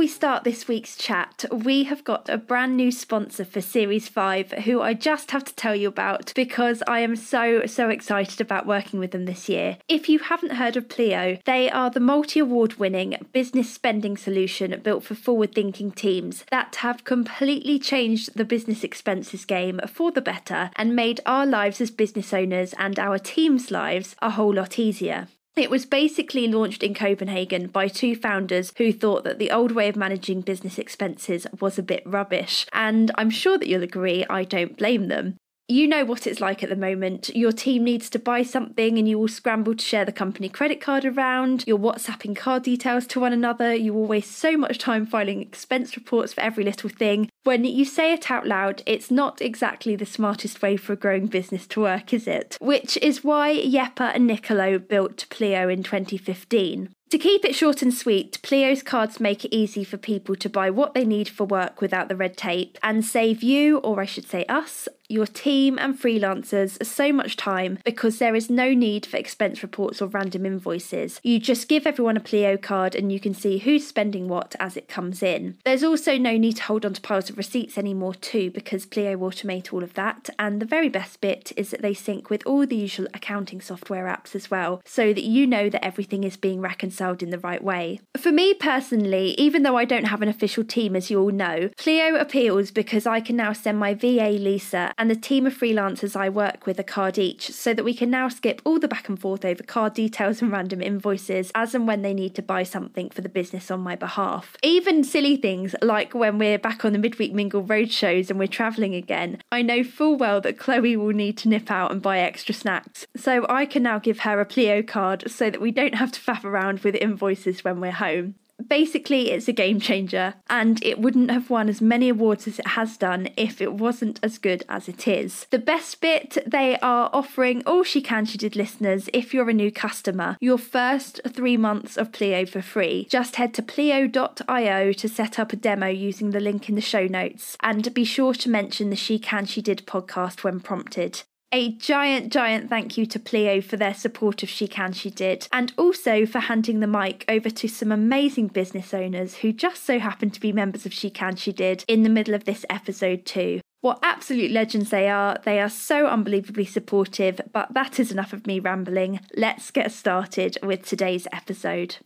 we start this week's chat, we have got a brand new sponsor for Series 5 who I just have to tell you about because I am so, so excited about working with them this year. If you haven't heard of Pleo, they are the multi award winning business spending solution built for forward thinking teams that have completely changed the business expenses game for the better and made our lives as business owners and our team's lives a whole lot easier. It was basically launched in Copenhagen by two founders who thought that the old way of managing business expenses was a bit rubbish. And I'm sure that you'll agree, I don't blame them you know what it's like at the moment. Your team needs to buy something and you all scramble to share the company credit card around. You're WhatsApping card details to one another. You all waste so much time filing expense reports for every little thing. When you say it out loud, it's not exactly the smartest way for a growing business to work, is it? Which is why Jeppe and Nicolo built Pleo in 2015. To keep it short and sweet, Pleo's cards make it easy for people to buy what they need for work without the red tape and save you, or I should say us, your team and freelancers so much time because there is no need for expense reports or random invoices. You just give everyone a Pleo card and you can see who's spending what as it comes in. There's also no need to hold on to piles of receipts anymore too because Pleo automate all of that and the very best bit is that they sync with all the usual accounting software apps as well so that you know that everything is being reconciled in the right way. For me personally, even though I don't have an official team as you all know, Pleo appeals because I can now send my VA Lisa and the team of freelancers I work with a card each so that we can now skip all the back and forth over card details and random invoices as and when they need to buy something for the business on my behalf. Even silly things like when we're back on the midweek mingle road shows and we're travelling again, I know full well that Chloe will need to nip out and buy extra snacks. So I can now give her a Pleo card so that we don't have to faff around with invoices when we're home basically it's a game changer and it wouldn't have won as many awards as it has done if it wasn't as good as it is. The best bit they are offering all she can she did listeners if you're a new customer your first 3 months of Pleo for free. Just head to pleo.io to set up a demo using the link in the show notes and be sure to mention the She Can She Did podcast when prompted. A giant, giant thank you to Pleo for their support of She Can She Did, and also for handing the mic over to some amazing business owners who just so happen to be members of She Can She Did in the middle of this episode, too. What absolute legends they are. They are so unbelievably supportive, but that is enough of me rambling. Let's get started with today's episode.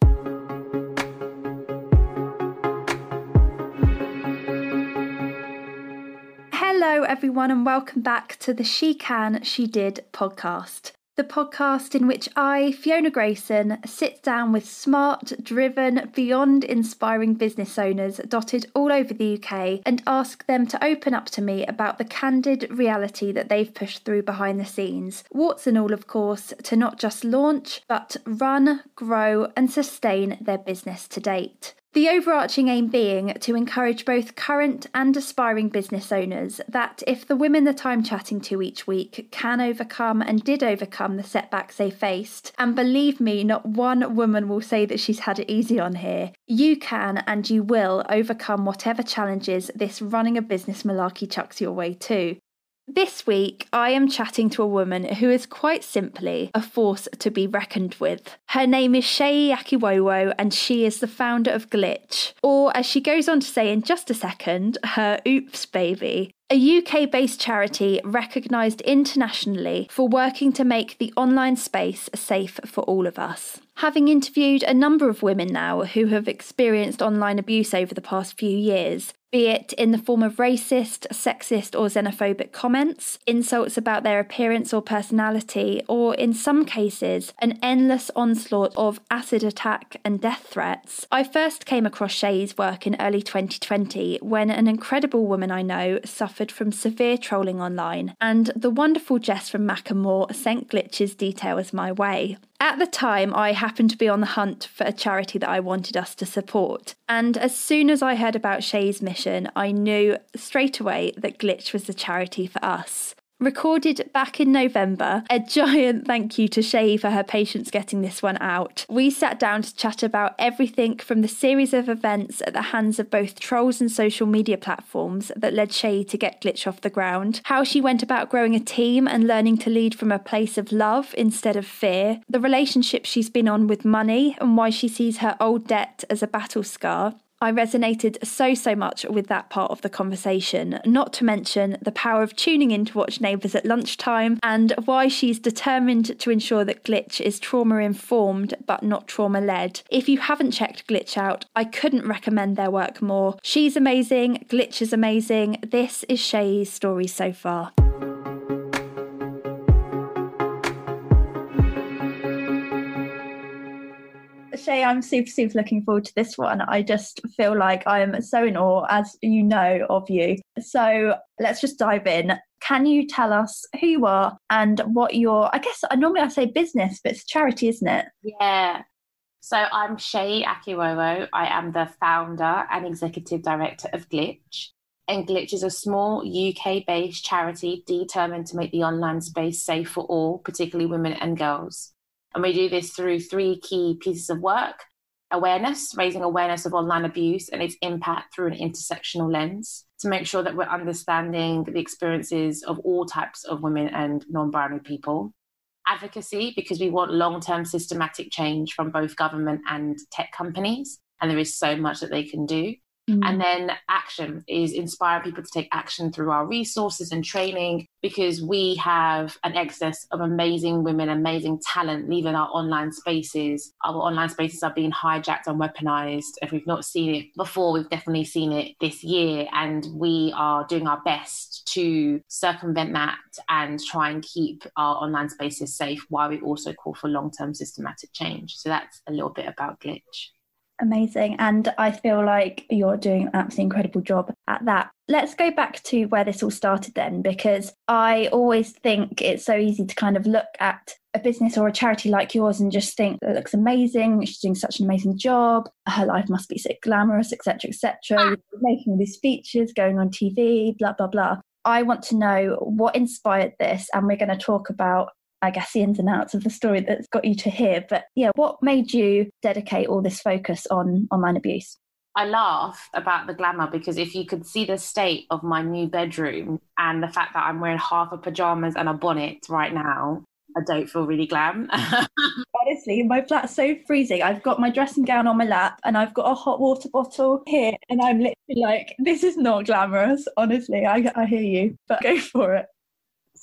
Hello, everyone, and welcome back to the She Can, She Did podcast. The podcast in which I, Fiona Grayson, sit down with smart, driven, beyond inspiring business owners dotted all over the UK and ask them to open up to me about the candid reality that they've pushed through behind the scenes. Warts and all, of course, to not just launch, but run, grow, and sustain their business to date. The overarching aim being to encourage both current and aspiring business owners that if the women that I'm chatting to each week can overcome and did overcome the setbacks they faced, and believe me, not one woman will say that she's had it easy on here, you can and you will overcome whatever challenges this running a business malarkey chucks your way too. This week, I am chatting to a woman who is quite simply a force to be reckoned with. Her name is Seyi Akiwowo, and she is the founder of Glitch, or as she goes on to say in just a second, her Oops Baby. A UK based charity recognised internationally for working to make the online space safe for all of us. Having interviewed a number of women now who have experienced online abuse over the past few years, be it in the form of racist, sexist, or xenophobic comments, insults about their appearance or personality, or in some cases, an endless onslaught of acid attack and death threats. I first came across Shay's work in early 2020 when an incredible woman I know suffered from severe trolling online, and the wonderful Jess from Macklemore sent Glitch's details my way. At the time, I happened to be on the hunt for a charity that I wanted us to support. And as soon as I heard about Shay's mission, I knew straight away that Glitch was the charity for us. Recorded back in November, a giant thank you to Shay for her patience getting this one out. We sat down to chat about everything from the series of events at the hands of both trolls and social media platforms that led Shay to get Glitch off the ground, how she went about growing a team and learning to lead from a place of love instead of fear, the relationship she's been on with money and why she sees her old debt as a battle scar, I resonated so, so much with that part of the conversation, not to mention the power of tuning in to watch Neighbours at lunchtime and why she's determined to ensure that Glitch is trauma informed but not trauma led. If you haven't checked Glitch out, I couldn't recommend their work more. She's amazing, Glitch is amazing. This is Shay's story so far. Shay, I'm super, super looking forward to this one. I just feel like I am so in awe, as you know, of you. So let's just dive in. Can you tell us who you are and what your, I guess normally I say business, but it's charity, isn't it? Yeah. So I'm Shay Akiwowo. I am the founder and executive director of Glitch. And Glitch is a small UK based charity determined to make the online space safe for all, particularly women and girls. And we do this through three key pieces of work awareness, raising awareness of online abuse and its impact through an intersectional lens to make sure that we're understanding the experiences of all types of women and non binary people. Advocacy, because we want long term systematic change from both government and tech companies. And there is so much that they can do. Mm. And then action is inspire people to take action through our resources and training because we have an excess of amazing women, amazing talent leaving our online spaces. Our online spaces are being hijacked and weaponized. If we've not seen it before, we've definitely seen it this year. And we are doing our best to circumvent that and try and keep our online spaces safe while we also call for long term systematic change. So that's a little bit about Glitch. Amazing. And I feel like you're doing an absolutely incredible job at that. Let's go back to where this all started then, because I always think it's so easy to kind of look at a business or a charity like yours and just think it looks amazing. She's doing such an amazing job. Her life must be so glamorous, etc., etc. Ah. Making all these speeches, going on TV, blah blah blah. I want to know what inspired this, and we're going to talk about I guess, the ins and outs of the story that's got you to here. But yeah, what made you dedicate all this focus on online abuse? I laugh about the glamour because if you could see the state of my new bedroom and the fact that I'm wearing half a pajamas and a bonnet right now, I don't feel really glam. Honestly, my flat's so freezing. I've got my dressing gown on my lap and I've got a hot water bottle here, and I'm literally like, this is not glamorous. Honestly, I, I hear you, but go for it.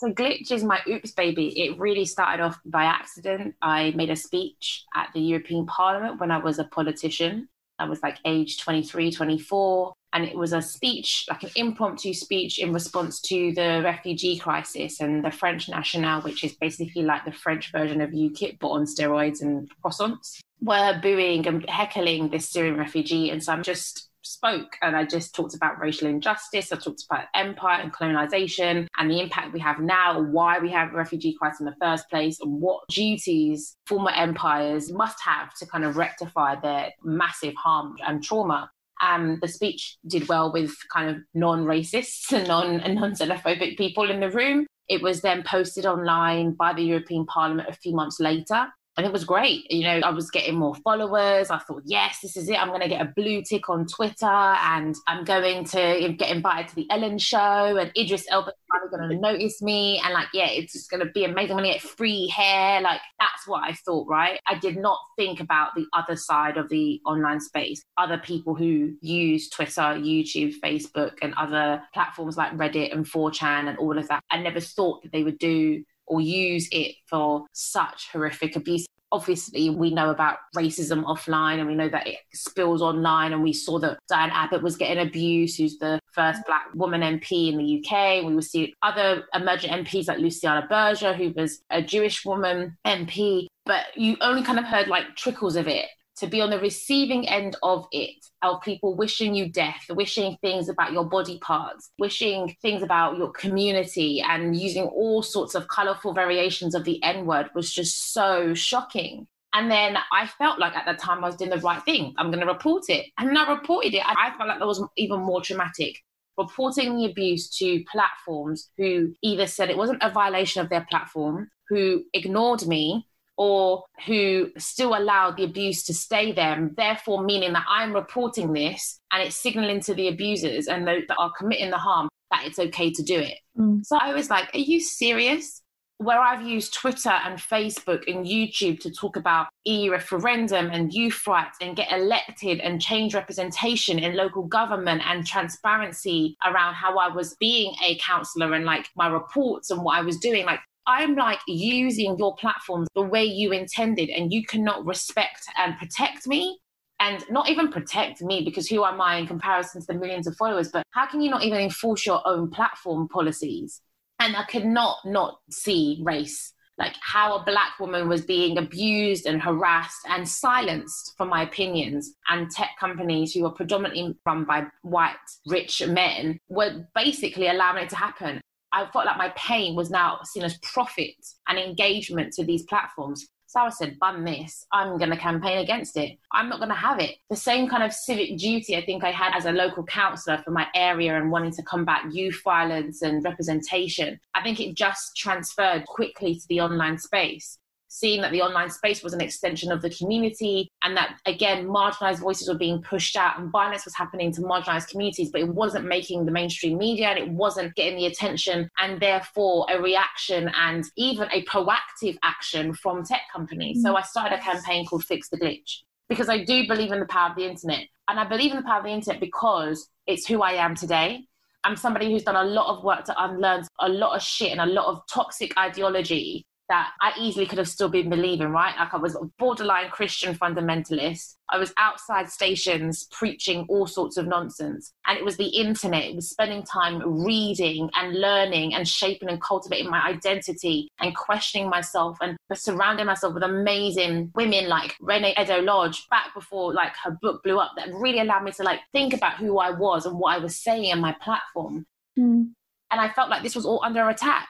So Glitch is my oops baby. It really started off by accident. I made a speech at the European Parliament when I was a politician. I was like age 23, 24. And it was a speech, like an impromptu speech in response to the refugee crisis and the Front National, which is basically like the French version of UKIP, but on steroids and croissants, were booing and heckling this Syrian refugee. And so I'm just spoke and I just talked about racial injustice. I talked about empire and colonization and the impact we have now, why we have refugee crisis in the first place, and what duties former empires must have to kind of rectify their massive harm and trauma. Um, the speech did well with kind of non-racists and non and non-xenophobic people in the room. It was then posted online by the European Parliament a few months later and it was great. You know, I was getting more followers. I thought, yes, this is it. I'm going to get a blue tick on Twitter and I'm going to get invited to the Ellen show and Idris Elba's finally going to notice me. And like, yeah, it's just going to be amazing. I'm going to get free hair. Like, that's what I thought, right? I did not think about the other side of the online space, other people who use Twitter, YouTube, Facebook, and other platforms like Reddit and 4chan and all of that. I never thought that they would do or use it for such horrific abuse. Obviously, we know about racism offline and we know that it spills online. And we saw that Diane Abbott was getting abused, who's the first Black woman MP in the UK. We will see other emergent MPs like Luciana Berger, who was a Jewish woman MP. But you only kind of heard like trickles of it to be on the receiving end of it, of people wishing you death, wishing things about your body parts, wishing things about your community, and using all sorts of colorful variations of the N word was just so shocking. And then I felt like at that time I was doing the right thing. I'm going to report it. And then I reported it. I felt like that was even more traumatic. Reporting the abuse to platforms who either said it wasn't a violation of their platform, who ignored me, or who still allow the abuse to stay there, therefore meaning that I'm reporting this and it's signaling to the abusers and those that are committing the harm that it's okay to do it. Mm. So I was like, are you serious? where I've used Twitter and Facebook and YouTube to talk about EU referendum and youth rights and get elected and change representation in local government and transparency around how I was being a councillor and like my reports and what I was doing, like I'm like using your platform the way you intended, and you cannot respect and protect me. And not even protect me because who am I in comparison to the millions of followers? But how can you not even enforce your own platform policies? And I could not not see race, like how a black woman was being abused and harassed and silenced for my opinions. And tech companies who were predominantly run by white, rich men were basically allowing it to happen. I felt like my pain was now seen as profit and engagement to these platforms. So I said, bun this, I'm going to campaign against it. I'm not going to have it. The same kind of civic duty I think I had as a local councillor for my area and wanting to combat youth violence and representation, I think it just transferred quickly to the online space seeing that the online space was an extension of the community and that again marginalized voices were being pushed out and violence was happening to marginalized communities but it wasn't making the mainstream media and it wasn't getting the attention and therefore a reaction and even a proactive action from tech companies. So i started a campaign called fix the glitch because i do believe in the power of the internet and i believe in the power of the internet because it's who i am today. I'm somebody who's done a lot of work to unlearn a lot of shit and a lot of toxic ideology that I easily could have still been believing, right? Like I was a borderline Christian fundamentalist. I was outside stations preaching all sorts of nonsense. And it was the internet, it was spending time reading and learning and shaping and cultivating my identity and questioning myself and surrounding myself with amazing women like Reni Eddo-Lodge back before like her book blew up that really allowed me to like think about who I was and what I was saying in my platform. Mm. And I felt like this was all under attack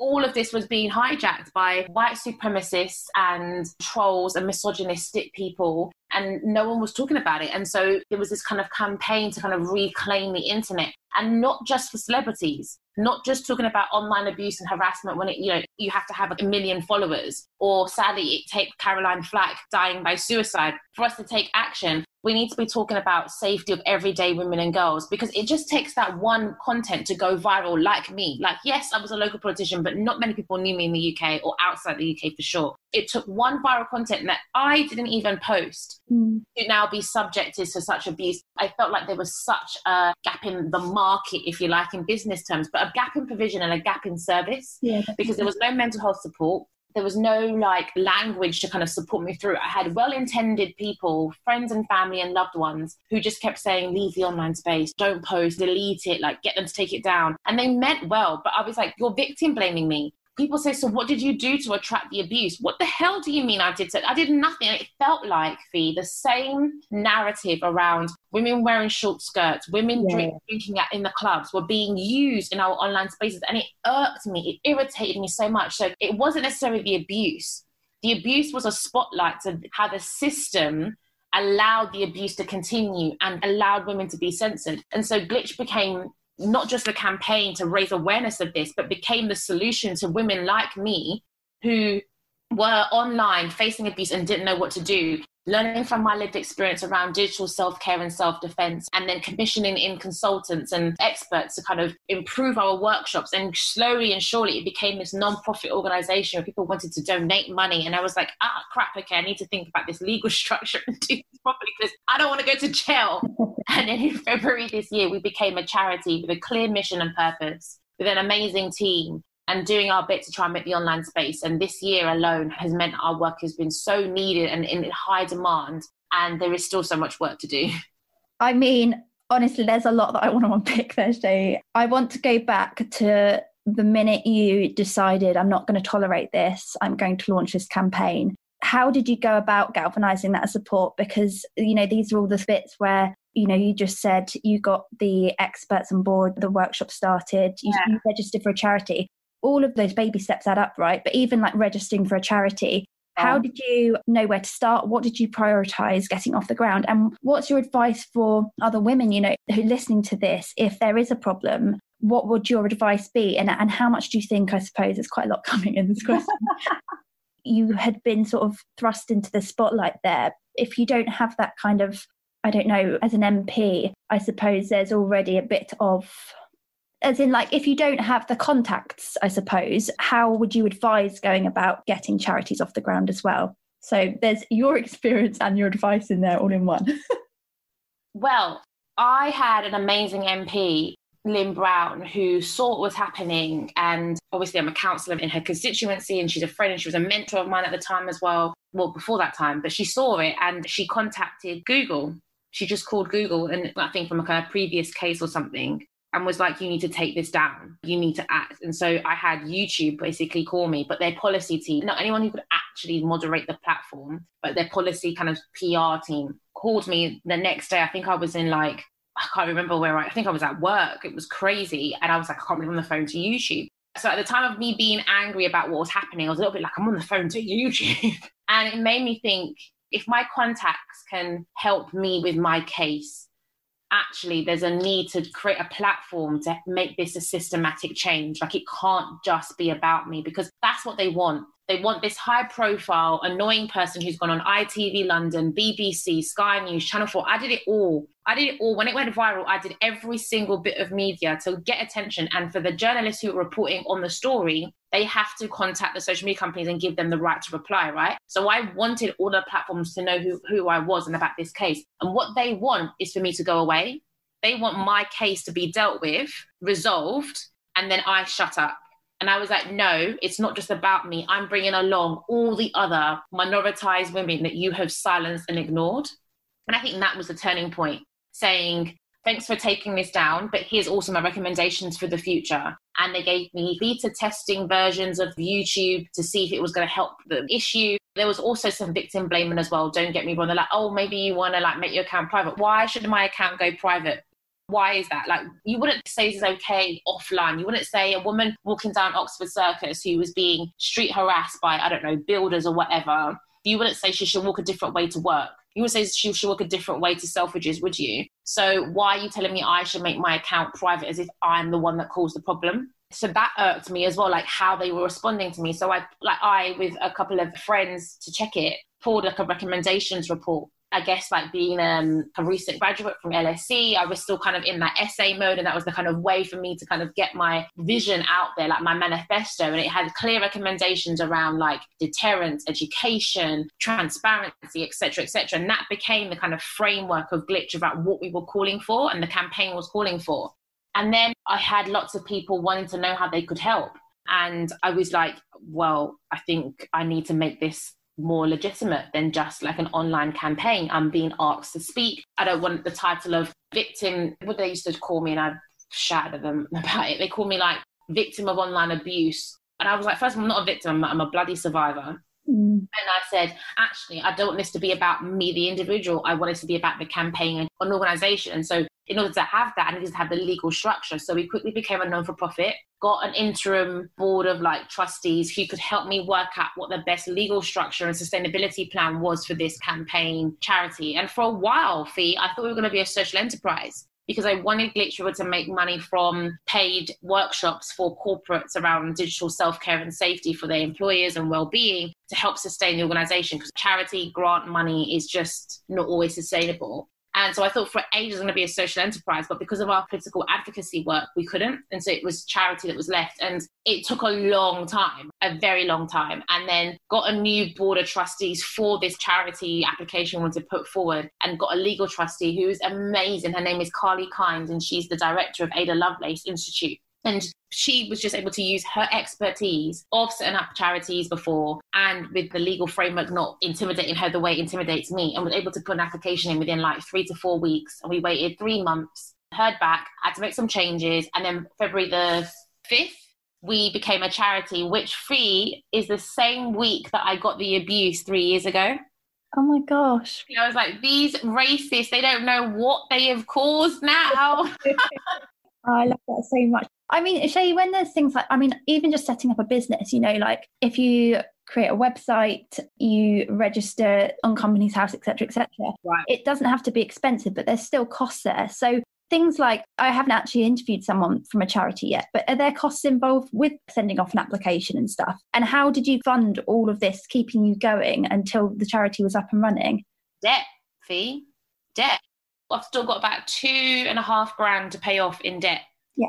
all of this was being hijacked by white supremacists and trolls and misogynistic people and no one was talking about it. And so there was this kind of campaign to kind of reclaim the internet and not just for celebrities not just talking about online abuse and harassment when it you know you have to have a million followers or sadly it take caroline flack dying by suicide for us to take action we need to be talking about safety of everyday women and girls because it just takes that one content to go viral like me. Like yes i was a local politician but not many people knew me in the uk or outside the uk for sure. It took one viral content that i didn't even post mm. to now be subjected to such abuse. I felt like there was such a gap in the market if you like in business terms but a gap in provision and a gap in service yeah, because there was no mental health support there was no like language to kind of support me through. I had well intended people, friends and family and loved ones who just kept saying, leave the online space, don't post, delete it, like get them to take it down. And they meant well, but I was like, you're victim blaming me people say, So what did you do to attract the abuse? What the hell do you mean I did? So? I did nothing. it felt like, Fee, the same narrative around women wearing short skirts, women yeah. drink, drinking at, in the clubs were being used in our online spaces. And it irked me, it irritated me so much. So it wasn't necessarily the abuse. The abuse was a spotlight to how the system allowed the abuse to continue and allowed women to be censored. And so Glitch became not just a campaign to raise awareness of this, but became the solution to women like me who were online facing abuse and didn't know what to do learning from my lived experience around digital self-care and self-defense and then commissioning in consultants and experts to kind of improve our workshops. And slowly and surely it became this non-profit organization where people wanted to donate money. And i was like ah crap okay i need to think about this legal structure and do this properly because i don't want to go to jail. And then in february this year we became a charity with a clear mission and purpose with an amazing team and doing our bit to try and make the online space. And this year alone has meant our work has been so needed and in high demand. And there is still so much work to do. I mean, honestly, there's a lot that I want to unpick there. I want to go back to the minute you decided, I'm not going to tolerate this, I'm going to launch this campaign. How did you go about galvanizing that support? Because, you know, these are all the bits where you know you just said you got the experts on board the workshop started you, yeah. you registered for a charity all of those baby steps add up, right? But even like registering for a charity, how did you know where to start? What did you prioritize getting off the ground? And what's your advice for other women, you know, who are listening to this? If there is a problem, what would your advice be? And, and how much do you think, I suppose, there's quite a lot coming in this question. you had been sort of thrust into the spotlight there. If you don't have that kind of, I don't know, as an MP, I suppose there's already a bit of As in, like, if you don't have the contacts, I suppose, how would you advise going about getting charities off the ground as well? So there's your experience and your advice in there all in one. well, I had an amazing MP Lynn Brown, who saw what was happening. And obviously, I'm a councillor in her constituency, and she's a friend, and she was a mentor of mine at the time as well. Well, before that time, but she saw it and she contacted Google. She just called Google, and I think from a previous case or something, and was like, you need to take this down. You need to act. And so I had YouTube basically call me, but their policy team, not anyone who could actually moderate the platform, but their policy kind of PR team called me the next day. I think I was in like I can't remember where I, I think I was at work. It was crazy. And I was like, I can't believe I'm on the phone to YouTube. So at the time of me being angry about what was happening, I was a little bit like, I'm on the phone to YouTube. and it made me think if my contacts can help me with my case, actually there's a need to create a platform to make this a systematic change. Like it can't just be about me because that's what they want. They want this high profile, annoying person who's gone on ITV London, BBC, Sky News, Channel 4. I did it all. I did it all. When it went viral, I did every single bit of media to get attention. And for the journalists who are reporting on the story, they have to contact the social media companies and give them the right to reply, right? So I wanted all the platforms to know who, who I was and about this case. And what they want is for me to go away. They want my case to be dealt with, resolved, and then I shut up and I was like, no, it's not just about me. I'm bringing along all the other minoritized women that you have silenced and ignored. And I think that was the turning point, saying, thanks for taking this down, but here's also my recommendations for the future. And they gave me beta testing versions of YouTube to see if it was going to help the issue. There was also some victim blaming as well. Don't get me wrong. They're like, oh, maybe you want to like make your account private. Why should my account go private? why is that? Like, you wouldn't say this is okay offline. You wouldn't say a woman walking down Oxford Circus who was being street harassed by, I don't know, builders or whatever. You wouldn't say she should walk a different way to work. You would say she should walk a different way to Selfridges, would you? So why are you telling me I should make my account private as if I'm the one that caused the problem? So that irked me as well, like how they were responding to me. So I, like I, with a couple of friends to check it, pulled like a recommendations report I guess like being um, a recent graduate from LSE, I was still kind of in that essay mode, and that was the kind of way for me to kind of get my vision out there, like my manifesto. And it had clear recommendations around like deterrence, education, transparency, etc., etc. And that became the kind of framework of Glitch about what we were calling for, and the campaign was calling for. And then I had lots of people wanting to know how they could help. And I was like, well, I think I need to make this more legitimate than just like an online campaign. I'm being asked to speak. I don't want the title of victim, what they used to call me, and I shouted at them about it. They call me like victim of online abuse. And I was like, first of all, I'm not a victim, I'm a bloody survivor. Mm. And I said, actually, I don't want this to be about me, the individual. I want it to be about the campaign and an organization. And so, in order to have that, I needed to have the legal structure. So, we quickly became a non for profit, got an interim board of like trustees who could help me work out what the best legal structure and sustainability plan was for this campaign charity. And for a while, Fee, I thought we were going to be a social enterprise because I wanted Glitch to make money from paid workshops for corporates around digital self care and safety for their employers and well being to help sustain the organization because charity grant money is just not always sustainable. And so I thought for ages going to be a social enterprise, but because of our political advocacy work, we couldn't. And so it was charity that was left. And it took a long time, a very long time. And then got a new board of trustees for this charity application we wanted to put forward and got a legal trustee who's amazing. Her name is Carly Kind, and she's the director of Ada Lovelace Institute. And she was just able to use her expertise of setting up charities before and with the legal framework not intimidating her the way it intimidates me and was able to put an application in within like three to four weeks. And we waited three months, heard back, had to make some changes. And then February the 5th, we became a charity, which Fee is the same week that I got the abuse three years ago. Oh my gosh. I was like, these racists, they don't know what they have caused now. I love that so much. I mean, Shay, when there's things like, I mean, even just setting up a business, you know, like if you create a website, you register on Companies House, etc., etc. Right. It doesn't have to be expensive, but there's still costs there. So things like I haven't actually interviewed someone from a charity yet, but are there costs involved with sending off an application and stuff? And how did you fund all of this, keeping you going until the charity was up and running? Debt fee, debt. I've still got about two and a half grand to pay off in debt. Yeah.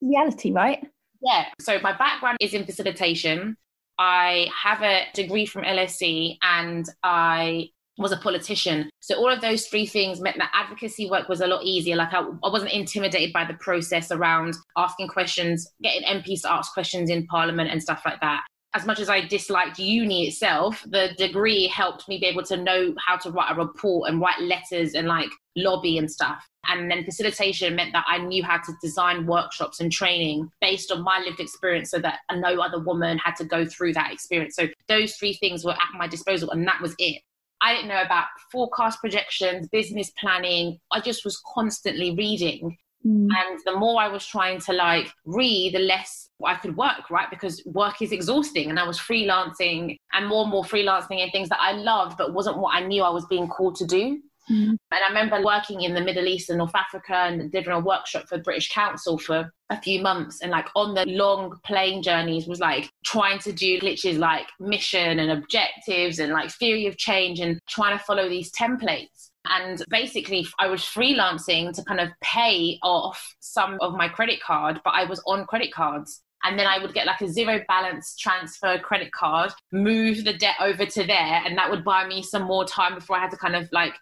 Reality, right? Yeah. So my background is in facilitation. I have a degree from LSE and I was a politician. So all of those three things meant that advocacy work was a lot easier. Like I, I, wasn't intimidated by the process around asking questions, getting MPs to ask questions in Parliament and stuff like that. As much as I disliked uni itself, the degree helped me be able to know how to write a report and write letters and like lobby and stuff. And then facilitation meant that I knew how to design workshops and training based on my lived experience so that no other woman had to go through that experience. So those three things were at my disposal and that was it. I didn't know about forecast projections, business planning. I just was constantly reading. Mm. And the more I was trying to like read, the less I could work, right? Because work is exhausting. And I was freelancing and more and more freelancing in things that I loved, but wasn't what I knew I was being called to do. Mm. And I remember working in the Middle East and North Africa and delivering a workshop for the British Council for a few months. And like on the long plane journeys was like trying to do glitches like mission and objectives and like theory of change and trying to follow these templates. And basically, I was freelancing to kind of pay off some of my credit card, but I was on credit cards and then I would get like a zero balance transfer credit card, move the debt over to there, and that would buy me some more time before I had to kind of like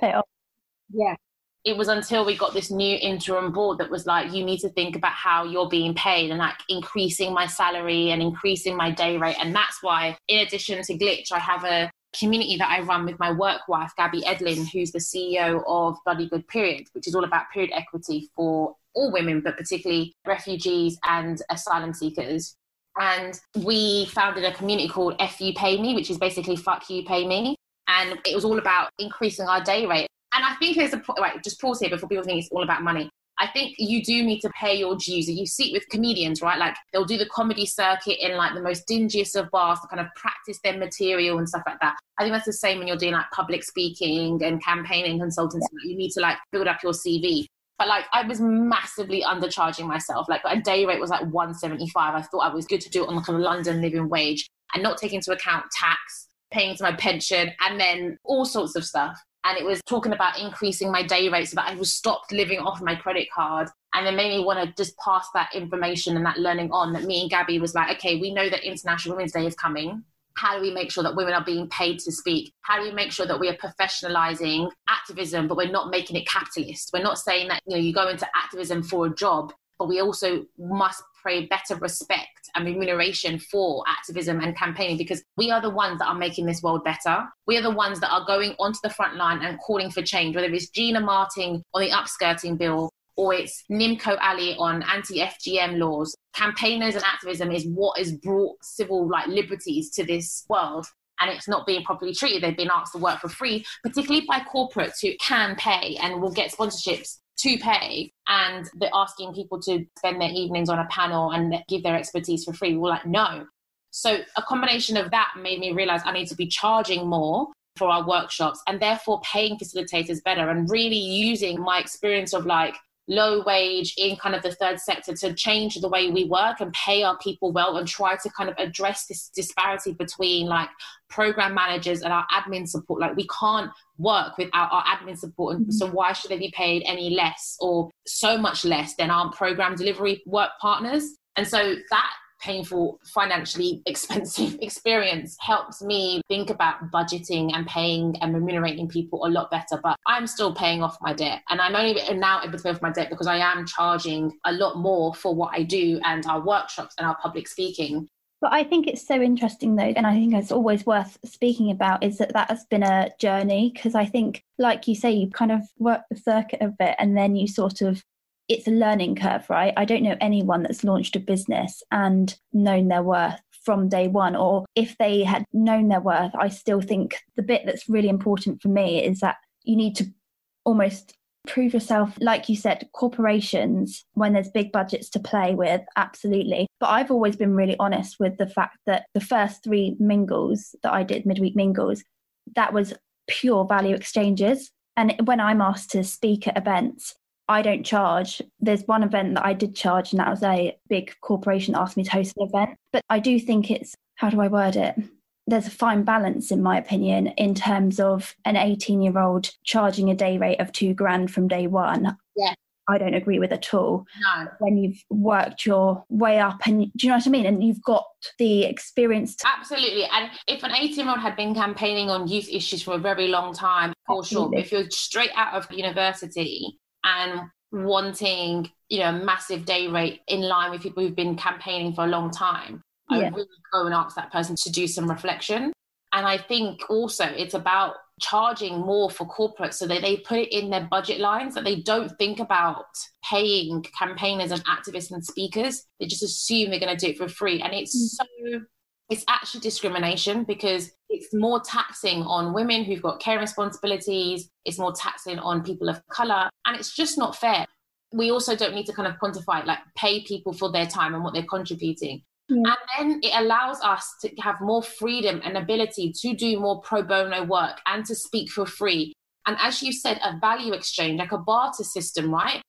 pay off. Yeah. It was until we got this new interim board that was like, you need to think about how you're being paid and like increasing my salary and increasing my day rate. And that's why, in addition to Glitch, I have a community that I run with my work wife, Gabby Edlin, who's the CEO of Bloody Good Period, which is all about period equity for all women, but particularly refugees and asylum seekers. And we founded a community called F You Pay Me, which is basically fuck you, pay me. And it was all about increasing our day rate. And I think there's a point, right, just pause here before people think it's all about money. I think you do need to pay your dues. You see it with comedians, right? Like they'll do the comedy circuit in like the most dingiest of bars to kind of practice their material and stuff like that. I think that's the same when you're doing like public speaking and campaigning consultancy. Yeah. You need to like build up your CV. But like I was massively undercharging myself. Like a day rate was like 175. I thought I was good to do it on like a London living wage and not take into account tax paying to my pension, and then all sorts of stuff. And it was talking about increasing my day rate so that I was stopped living off my credit card. And then made me want to just pass that information and that learning on. That me and Gabby was like, okay, we know that International Women's Day is coming. How do we make sure that women are being paid to speak? How do we make sure that we are professionalizing activism, but we're not making it capitalist? We're not saying that you know you go into activism for a job, but we also must pray better respect and remuneration for activism and campaigning because we are the ones that are making this world better. We are the ones that are going onto the front line and calling for change, whether it's Gina Martin on the upskirting bill or it's Nimco Ali on anti-FGM laws. Campaigners and activism is what has brought civil like liberties to this world and it's not being properly treated. They've been asked to work for free, particularly by corporates who can pay and will get sponsorships to pay and they're asking people to spend their evenings on a panel and give their expertise for free. We're like, no. So a combination of that made me realize I need to be charging more for our workshops and therefore paying facilitators better and really using my experience of like low wage in kind of the third sector to change the way we work and pay our people well and try to kind of address this disparity between like program managers and our admin support like we can't work without our admin support and mm-hmm. so why should they be paid any less or so much less than our program delivery work partners and so that painful, financially expensive experience helps me think about budgeting and paying and remunerating people a lot better. But I'm still paying off my debt. And I'm only now able to pay off my debt because I am charging a lot more for what I do and our workshops and our public speaking. But I think it's so interesting, though, and I think it's always worth speaking about is that that has been a journey because I think, like you say, you kind of work the circuit a bit and then you sort of it's a learning curve, right? I don't know anyone that's launched a business and known their worth from day one, or if they had known their worth, I still think the bit that's really important for me is that you need to almost prove yourself. Like you said, corporations, when there's big budgets to play with, absolutely. But I've always been really honest with the fact that the first three mingles that I did, midweek mingles, that was pure value exchanges. And when I'm asked to speak at events, I don't charge. There's one event that I did charge, and that was a big corporation asked me to host an event. But I do think it's, how do I word it? There's a fine balance, in my opinion, in terms of an 18 year old charging a day rate of two grand from day one. Yeah. I don't agree with at all. No. When you've worked your way up and do you know what I mean? And you've got the experience. To- Absolutely. And if an 18 year old had been campaigning on youth issues for a very long time, for sure. If you're straight out of university and wanting, you know, a massive day rate in line with people who've been campaigning for a long time, yeah. I really go and ask that person to do some reflection. And I think also it's about charging more for corporates so that they put it in their budget lines that they don't think about paying campaigners and activists and speakers. They just assume they're going to do it for free. And it's mm. so it's actually discrimination because it's more taxing on women who've got care responsibilities, it's more taxing on people of color, and it's just not fair. We also don't need to kind of quantify, like pay people for their time and what they're contributing. Hmm. And then it allows us to have more freedom and ability to do more pro bono work and to speak for free. And as you said, a value exchange, like a barter system, right?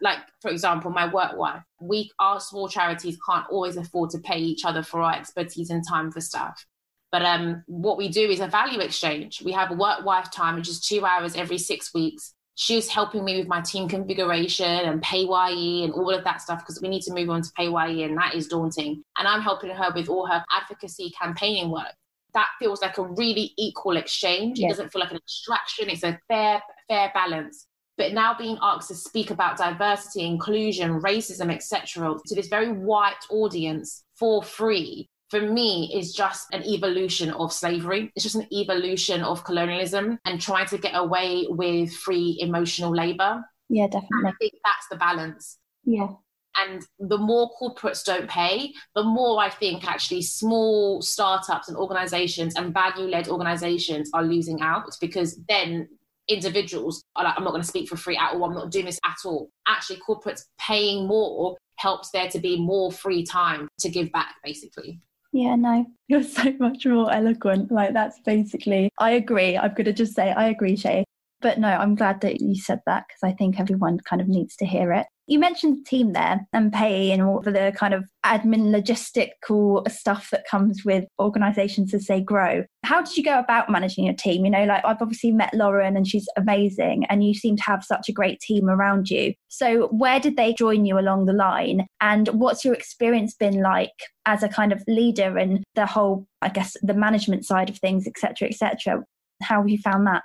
Like, for example, my work wife, we, our small charities can't always afford to pay each other for our expertise and time for stuff. But um, what we do is a value exchange. We have a work wife time, which is two hours every six weeks she was helping me with my team configuration and PAYE and all of that stuff because we need to move on to PAYE and that is daunting. And I'm helping her with all her advocacy campaigning work. That feels like a really equal exchange. Yes. It doesn't feel like an extraction. It's a fair, fair balance. But now being asked to speak about diversity, inclusion, racism, etc., to this very white audience for free for me is just an evolution of slavery. It's just an evolution of colonialism and trying to get away with free emotional labor. Yeah, definitely. And I think that's the balance. Yeah. And the more corporates don't pay, the more I think actually small startups and organizations and value led organizations are losing out because then individuals are like, I'm not going to speak for free at all. I'm not doing this at all. Actually, corporates paying more helps there to be more free time to give back, basically. Yeah, no, you're so much more eloquent. Like, that's basically, I agree. I'm going to just say, I agree, Shay. But no, I'm glad that you said that because I think everyone kind of needs to hear it. You mentioned team there and pay and all the kind of admin logistical stuff that comes with organizations as they grow. How did you go about managing your team? You know, like I've obviously met Lauren and she's amazing, and you seem to have such a great team around you. So, where did they join you along the line? And what's your experience been like as a kind of leader and the whole, I guess, the management side of things, etc., etc.? How have you found that?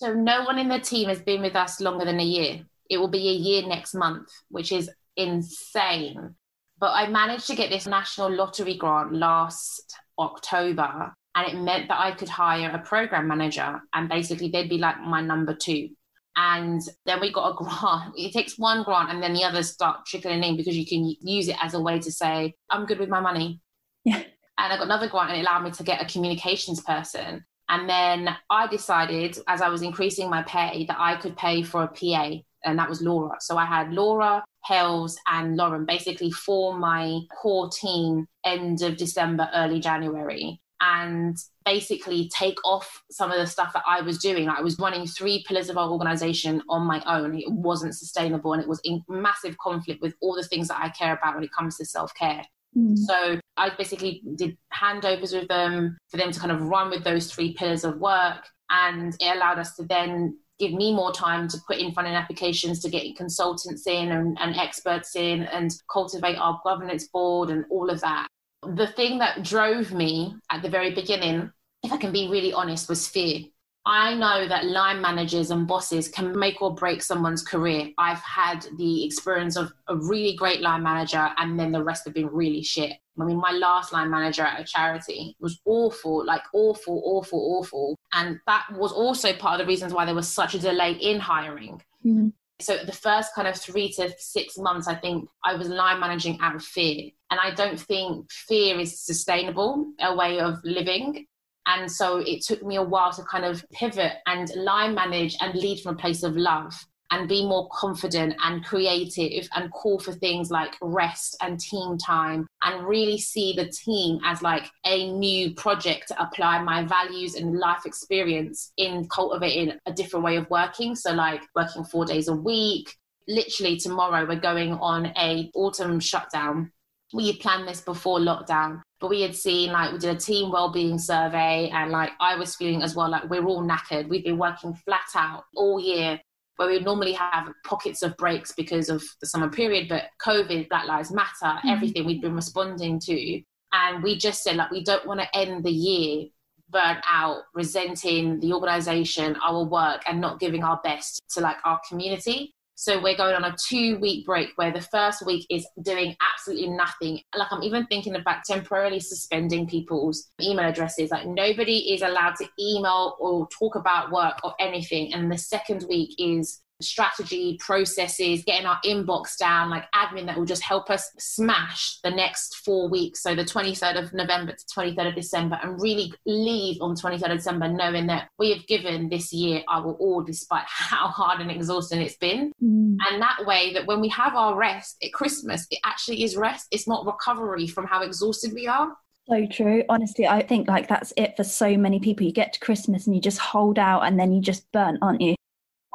So no one in the team has been with us longer than a year. It will be a year next month, which is insane. But I managed to get this national lottery grant last October, and it meant that I could hire a program manager, and basically they'd be like my number two. And then we got a grant. It takes one grant, and then the others start trickling in because you can use it as a way to say, I'm good with my money. Yeah. And I got another grant, and it allowed me to get a communications person. And then I decided, as I was increasing my pay, that I could pay for a PA, and that was Laura. So I had Laura, Hales, and Lauren basically for my core team end of December, early January. And basically take off some of the stuff that I was doing. I was running three pillars of our organization on my own. It wasn't sustainable and it was in massive conflict with all the things that I care about when it comes to self care. Mm. So I basically did handovers with them for them to kind of run with those three pillars of work. And it allowed us to then give me more time to put in funding applications to get consultants in and, and experts in and cultivate our governance board and all of that. The thing that drove me at the very beginning, if I can be really honest, was fear. I know that line managers and bosses can make or break someone's career. I've had the experience of a really great line manager and then the rest have been really shit. I mean, my last line manager at a charity was awful, like awful, awful, awful. And that was also part of the reasons why there was such a delay in hiring. Mm-hmm. So the first kind of three to six months, I think I was line managing out of fear. And I don't think fear is sustainable, a way of living. And so it took me a while to kind of pivot and line manage and lead from a place of love and be more confident and creative and call for things like rest and team time and really see the team as like a new project to apply my values and life experience in cultivating a different way of working. So like working 4 days a week. Literally tomorrow we're going on a autumn shutdown. We planned this before lockdown but we had seen like we did a team well-being survey and like i was feeling as well like we're all knackered we've been working flat out all year where we normally have pockets of breaks because of the summer period, but COVID, Black Lives Matter, mm-hmm. everything we've been responding to. And we just said, like, we don't want to end the year burnt out, resenting the organization, our work, and not giving our best to like our community. So we're going on a two week break where the first week is doing absolutely nothing. Like I'm even thinking about temporarily suspending people's email addresses. Like nobody is allowed to email or talk about work or anything. And the second week is strategy, processes, getting our inbox down, like admin that will just help us smash the next four weeks. So the 23rd of November to 23rd of December, and really leave on 23rd of December knowing that we have given this year our all despite how hard and exhausting it's been. Mm. And that way, that when we have our rest at Christmas, it actually is rest. It's not recovery from how exhausted we are. So true. Honestly, I think like that's it for so many people. You get to Christmas and you just hold out and then you just burn, aren't you?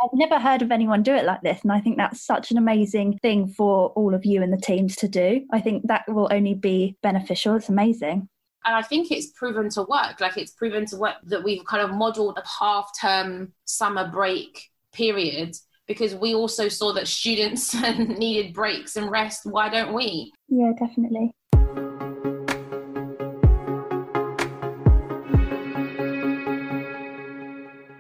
I've never heard of anyone do it like this. And I think that's such an amazing thing for all of you and the teams to do. I think that will only be beneficial. It's amazing. And I think it's proven to work. Like it's proven to work that we've kind of modeled a half term summer break period because we also saw that students needed breaks and rest. Why don't we? Yeah, definitely.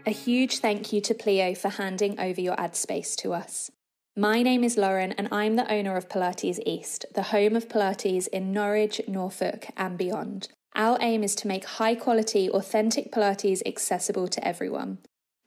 A huge thank you to Pleo for handing over your ad space to us. My name is Lauren, and I'm the owner of Pilates East, the home of Pilates in Norwich, Norfolk, and beyond. Our aim is to make high quality, authentic Pilates accessible to everyone.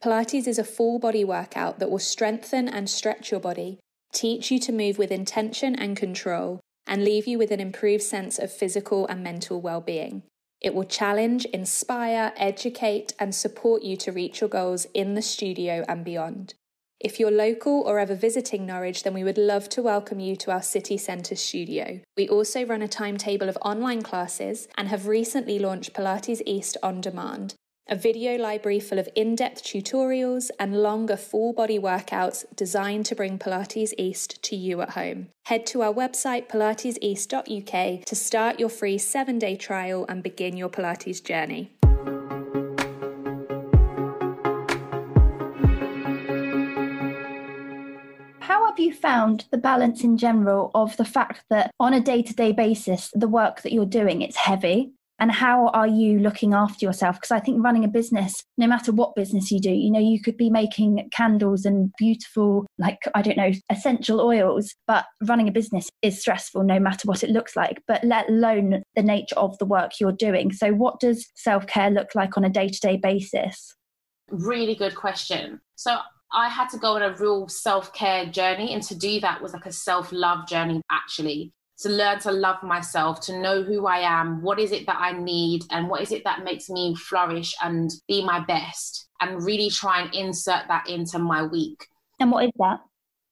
Pilates is a full body workout that will strengthen and stretch your body, teach you to move with intention and control, and leave you with an improved sense of physical and mental well being. It will challenge, inspire, educate, and support you to reach your goals in the studio and beyond. If you're local or ever visiting Norwich, then we would love to welcome you to our city centre studio. We also run a timetable of online classes and have recently launched Pilates East on demand, a video library full of in depth tutorials and longer full body workouts designed to bring Pilates East to you at home. Head to our website, pilateseast.uk, to start your free seven day trial and begin your Pilates journey. How have you found the balance in general of the fact that on a day to day basis, the work that you're doing, it's heavy and how are you looking after yourself? Because i think running a business no matter what business you do you know you could be making candles and beautiful like i don't know essential oils but running a business is stressful no matter what it looks like but let alone the nature of the work you're doing. So what does self-care look like on a day-to-day basis? Really good question. So I had to go on a real self care journey, and to do that was like a self love journey, actually to learn to love myself, to know who I am, what is it that I need, and what is it that makes me flourish and be my best, and really try and insert that into my week. And what is that?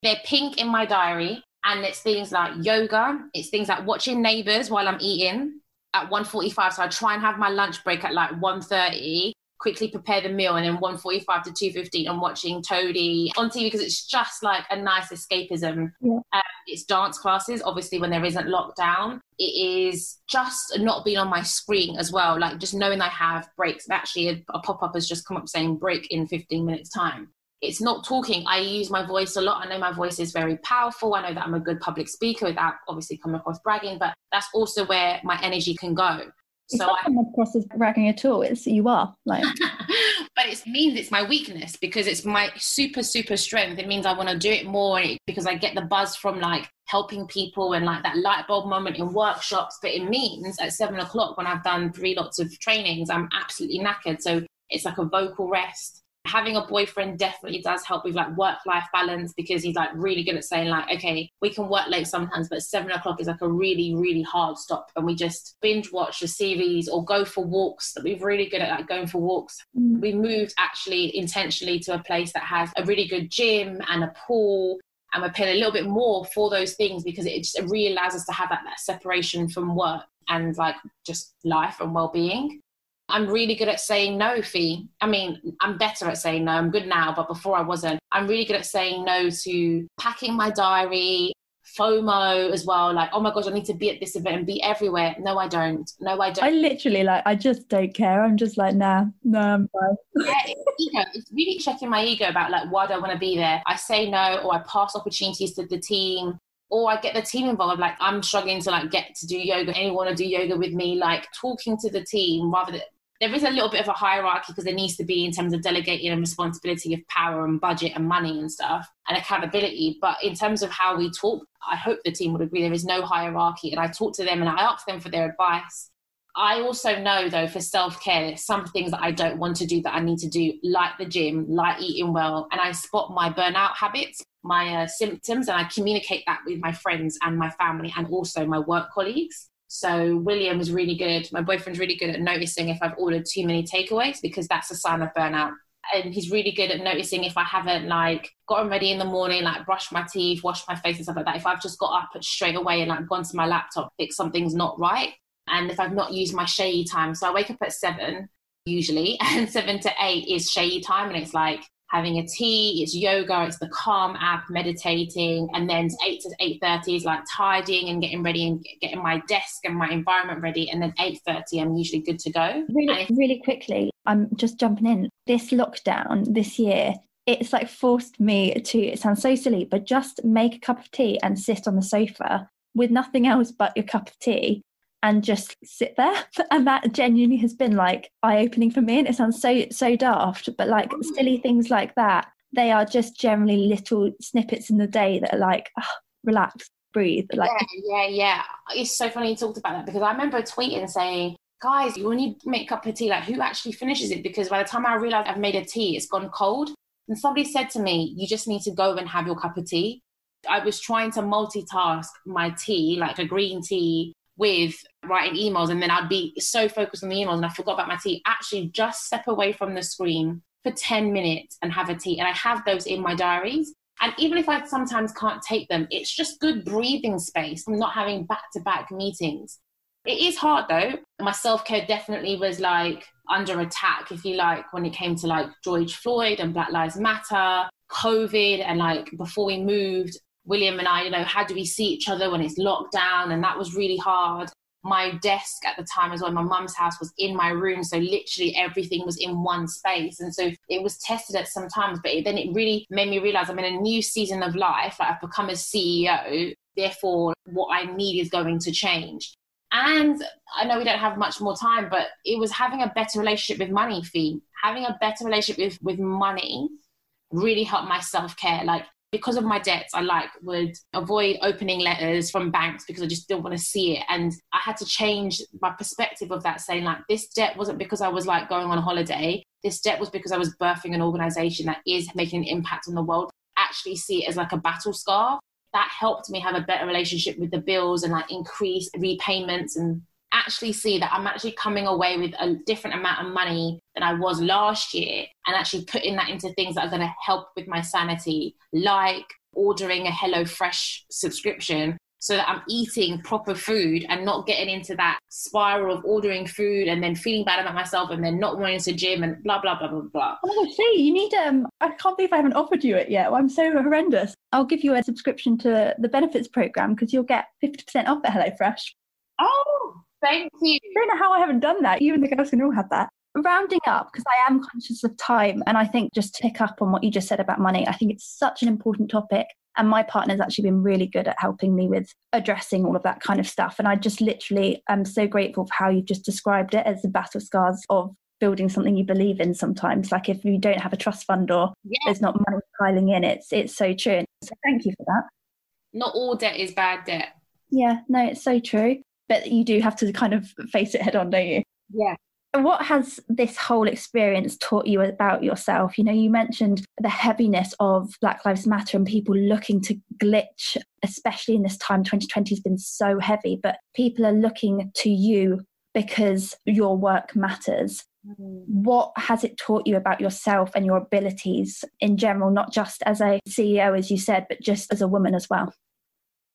They're pink in my diary, and it's things like yoga, it's things like watching neighbors while I'm eating at 1.45 so i try and have my lunch break at like 1.30 quickly prepare the meal and then 145 to 2.15 i'm watching toadie on tv because it's just like a nice escapism yeah. um, it's dance classes obviously when there isn't lockdown it is just not being on my screen as well like just knowing i have breaks actually a, a pop-up has just come up saying break in 15 minutes time it's not talking. I use my voice a lot. I know my voice is very powerful. I know that I'm a good public speaker without obviously coming across bragging, but that's also where my energy can go. It's so not I, across as bragging at all. It's you are like, but it means it's my weakness because it's my super super strength. It means I want to do it more because I get the buzz from like helping people and like that light bulb moment in workshops. But it means at seven o'clock when I've done three lots of trainings, I'm absolutely knackered. So it's like a vocal rest having a boyfriend definitely does help with like work life balance because he's like really good at saying like okay we can work late sometimes but seven o'clock is like a really really hard stop. And we just binge watch the series or go for walks. That we're really good at like going for walks. Mm. we moved actually intentionally to a place that has a really good gym and a pool and we're paying a little bit more for those things because it just it really allows us to have that, that separation from work and like just life and well-being I'm really good at saying no, Fee. I mean, I'm better at saying no. I'm good now, but before I wasn't. I'm really good at saying no to packing my diary, FOMO as well. Like, oh my gosh, I need to be at this event and be everywhere. No, I don't. No, I don't. I literally like, I just don't care. I'm just like, nah, no, nah, I'm fine. yeah, it's ego. It's really checking my ego about like, why do I want to be there? I say no, or I pass opportunities to the team or I get the team involved. Like I'm struggling to like get to do yoga. Anyone want to do yoga with me? Like talking to the team rather than there is a little bit of a hierarchy because there needs to be in terms of delegating and responsibility of power and budget and money and stuff and accountability. But in terms of how we talk, I hope the team would agree there is no hierarchy. And I talk to them and I ask them for their advice. I also know though for self care, there's some things that I don't want to do that I need to do, like the gym, like eating well, and I spot my burnout habits, my uh, symptoms, and I communicate that with my friends and my family and also my work colleagues. So William is really good. My boyfriend's really good at noticing if I've ordered too many takeaways because that's a sign of burnout. And he's really good at noticing if I haven't like gotten ready in the morning, like brushed my teeth, washed my face and stuff like that. If I've just got up straight away and like gone to my laptop, think something's not right. And if I've not used my shady time, so I wake up at seven usually, and seven to eight is shady time, and it's like having a tea, it's yoga, it's the Calm app, meditating, and then eight to eight thirty is like tidying and getting ready and getting my desk and my environment ready, and then eight thirty I'm usually good to go. Really, really quickly, I'm just jumping in. This lockdown this year, it's like forced me to. It sounds so silly, but just make a cup of tea and sit on the sofa with nothing else but your cup of tea and just sit there. And that genuinely has been like eye opening for me. And it sounds so, so daft, but like mm. silly things like that, they are just generally little snippets in the day that are like, oh, relax, breathe. Like, yeah, yeah, yeah. It's so funny you talked about that because I remember tweeting saying, guys, you make a cup of tea, like who actually finishes it? Because by the time I realize I've made a tea, it's gone cold. And somebody said to me, you just need to go and have your cup of tea. I was trying to multitask my tea, like a green tea with writing emails and then I'd be so focused on the emails and I forgot about my tea. Actually, just step away from the screen for 10 minutes and have a tea. And I have those in my diaries. And even if I sometimes can't take them, it's just good breathing space from not having back to back meetings. It is hard though. My self care definitely was like under attack, if you like, when it came to like George Floyd and Black Lives Matter, COVID, and like before we moved, William and I, you know, how do we see each other when it's locked down? And that was really hard. My desk at the time as well, my mum's house was in my room. So literally everything was in one space. And so it was tested at some times, but then it really made me realize I'm in a new season of life. Like I've become a CEO. Therefore, what I need is going to change. And I know we don't have much more time, but it was having a better relationship with money, Fee. Having a better relationship with, with money really helped my self care. Like because of my debts, I like would avoid opening letters from banks because I just didn't want to see it. And I had to change my perspective of that, saying like this debt wasn't because I was like going on holiday. This debt was because I was birthing an organization that is making an impact on the world. Actually see it as like a battle scar. That helped me have a better relationship with the bills and like increase repayments and actually see that I'm actually coming away with a different amount of money than I was last year and actually putting that into things that are going to help with my sanity, like ordering a HelloFresh subscription so that I'm eating proper food and not getting into that spiral of ordering food and then feeling bad about myself and then not wanting to gym and blah blah blah blah blah. Oh, see, you need um. I can't believe I haven't offered you it yet. I'm so horrendous. I'll give you a subscription to the benefits program because you'll get fifty percent off at HelloFresh. Oh, Thank you. I don't know how I haven't done that. Even the girls can all have that. Rounding up, because I am conscious of time, and I think just to pick up on what you just said about money, I think it's such an important topic. And my partner's actually been really good at helping me with addressing all of that kind of stuff. And I just literally am so grateful for how you've just described it as the battle scars of building something you believe in sometimes. Like if you don't have a trust fund or yeah. there's not money piling in, it's it's so true. So thank you for that. Not all debt is bad debt. Yeah, no, it's so true but you do have to kind of face it head on, don't you? Yeah. What has this whole experience taught you about yourself? You know, you mentioned the heaviness of Black Lives Matter and people looking to glitch, especially in this time. 2020 has been so heavy, but people are looking to you because your work matters. Mm. What has it taught you about yourself and your abilities in general, not just as a CEO, as you said, but just as a woman as well?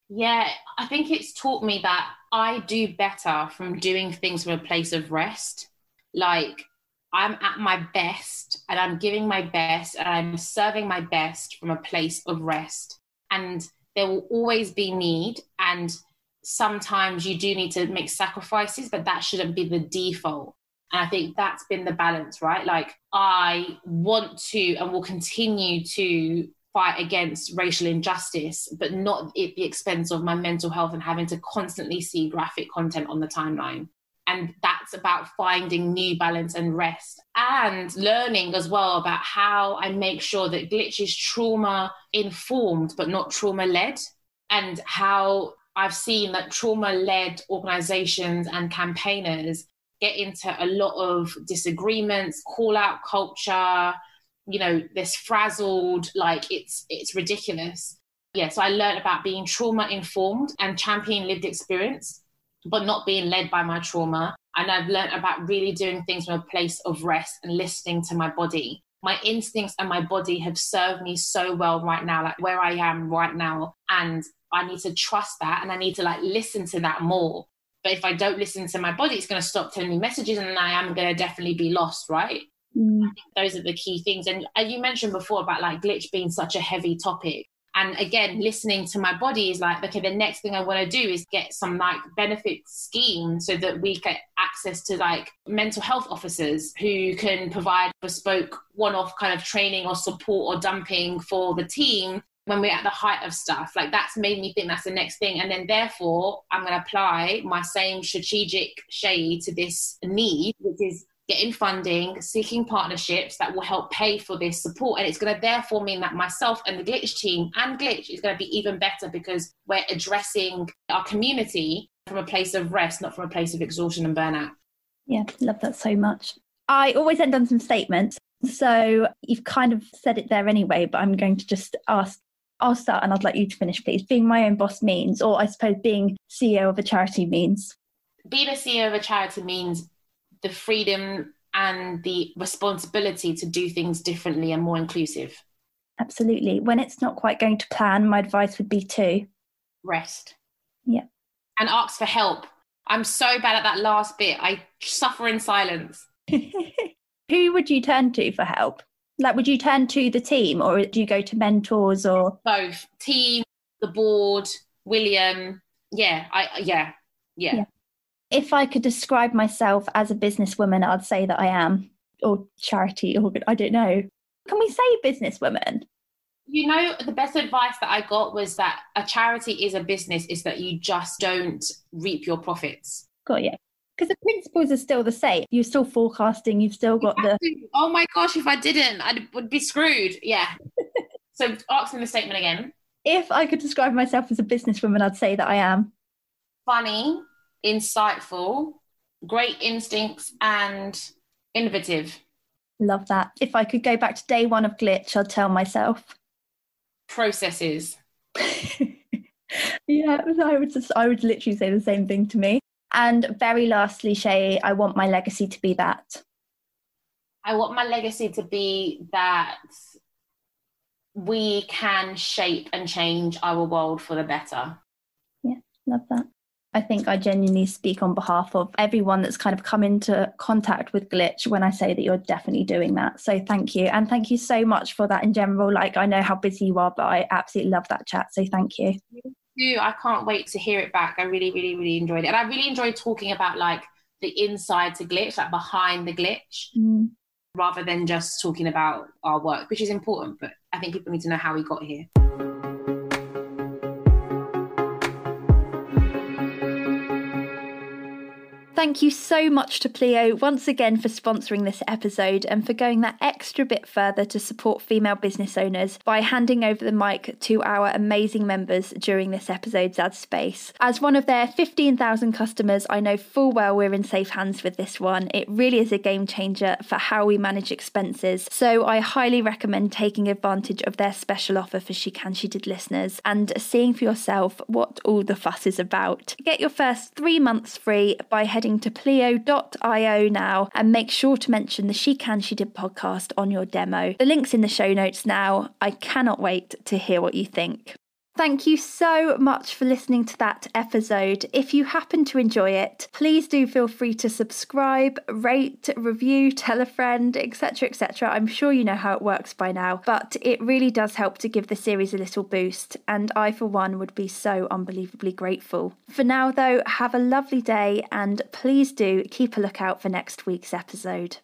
Yeah, I think it's taught me that I do better from doing things from a place of rest. Like I'm at my best and I'm giving my best and I'm serving my best from a place of rest. And there will always be need and sometimes you do need to make sacrifices, but that shouldn't be the default. And I think that's been the balance, right? Like, I want to and will continue to fight against racial injustice, but not at the expense of my mental health and having to constantly see graphic content on the timeline. And that's about finding new balance and rest and learning as well about how I make sure that glitch is trauma informed, but not trauma led, and how I've seen that trauma led organizations and campaigners get into a lot of disagreements, call out culture, you know, this frazzled, like it's it's ridiculous. Yeah, so I learned about being trauma informed and championing lived experience, but not being led by my trauma. And I've learned about really doing things from a place of rest and listening to my body. My instincts and my body have served me so well right now, like where I am right now. And I need to trust that and I need to like listen to that more. But if I don't listen to my body, it's going to stop telling me messages and I am going to definitely be lost, right? Mm. those are the key things. And you mentioned before about like glitch being such a heavy topic. And again, listening to my body is like, okay, the next thing I want to do is get some like benefit scheme so that we get access to like mental health officers who can provide bespoke one off kind of training or support or dumping for the team when we're at the height of stuff. Like that's made me think that's the next thing. And then therefore, I'm going to apply my same strategic shade to this need, which is getting funding, seeking partnerships that will help pay for this support. And it's going to therefore mean that myself and the Glitch team and Glitch is going to be even better because we're addressing our community from a place of rest, not from a place of exhaustion and burnout. Yeah, love that so much. I always end on some statements. So you've kind of said it there anyway, but I'm going to just ask I'll start and I'd like you to finish, please. Being my own boss means, or I suppose being CEO of a charity means. Being a CEO of a charity means the freedom and the responsibility to do things differently and more inclusive. Absolutely. When it's not quite going to plan, my advice would be to rest. Yeah. And ask for help. I'm so bad at that last bit. I suffer in silence. Who would you turn to for help? Like, would you turn to the team or do you go to mentors or both? Team, the board, William. Yeah, I yeah, yeah. yeah. If I could describe myself as a businesswoman, I'd say that I am, or charity, or I don't know. Can we say businesswoman? You know, the best advice that I got was that a charity is a business, is that you just don't reap your profits. Got you because the principles are still the same. You're still forecasting. You've still got the. Oh my gosh! If I didn't, I would be screwed. Yeah. so ask me the statement again. If I could describe myself as a businesswoman, I'd say that I am funny, insightful, great instincts, and innovative. Love that. If I could go back to day one of Glitch, I'd tell myself processes. yeah, I would just, I would literally say the same thing to me. And very lastly, Seyi, I want my legacy to be that. I want my legacy to be that we can shape and change our world for the better. Yeah, love that. I think I genuinely speak on behalf of everyone that's kind of come into contact with Glitch when I say that you're definitely doing that. So thank you. And thank you so much for that in general. Like, I know how busy you are, but I absolutely love that chat. So thank you. I can't wait to hear it back. I really, really, really enjoyed it. And I really enjoyed talking about like the inside to glitch, like behind the glitch, mm. rather than just talking about our work, which is important. But I think people need to know how we got here. Thank you so much to Pleo once again for sponsoring this episode and for going that extra bit further to support female business owners by handing over the mic to our amazing members during this episode's ad space. As one of their 15,000 customers, I know full well we're in safe hands with this one. It really is a game changer for how we manage expenses. So I highly recommend taking advantage of their special offer for She Can She Did listeners and seeing for yourself what all the fuss is about. Get your first three months free by heading to pleo.io now and make sure to mention the She Can She Did podcast on your demo. The link's in the show notes now. I cannot wait to hear what you think. Thank you so much for listening to that episode. If you happen to enjoy it, please do feel free to subscribe, rate, review, tell a friend, etc. etc. I'm sure you know how it works by now, but it really does help to give the series a little boost, and I, for one, would be so unbelievably grateful. For now, though, have a lovely day and please do keep a lookout for next week's episode.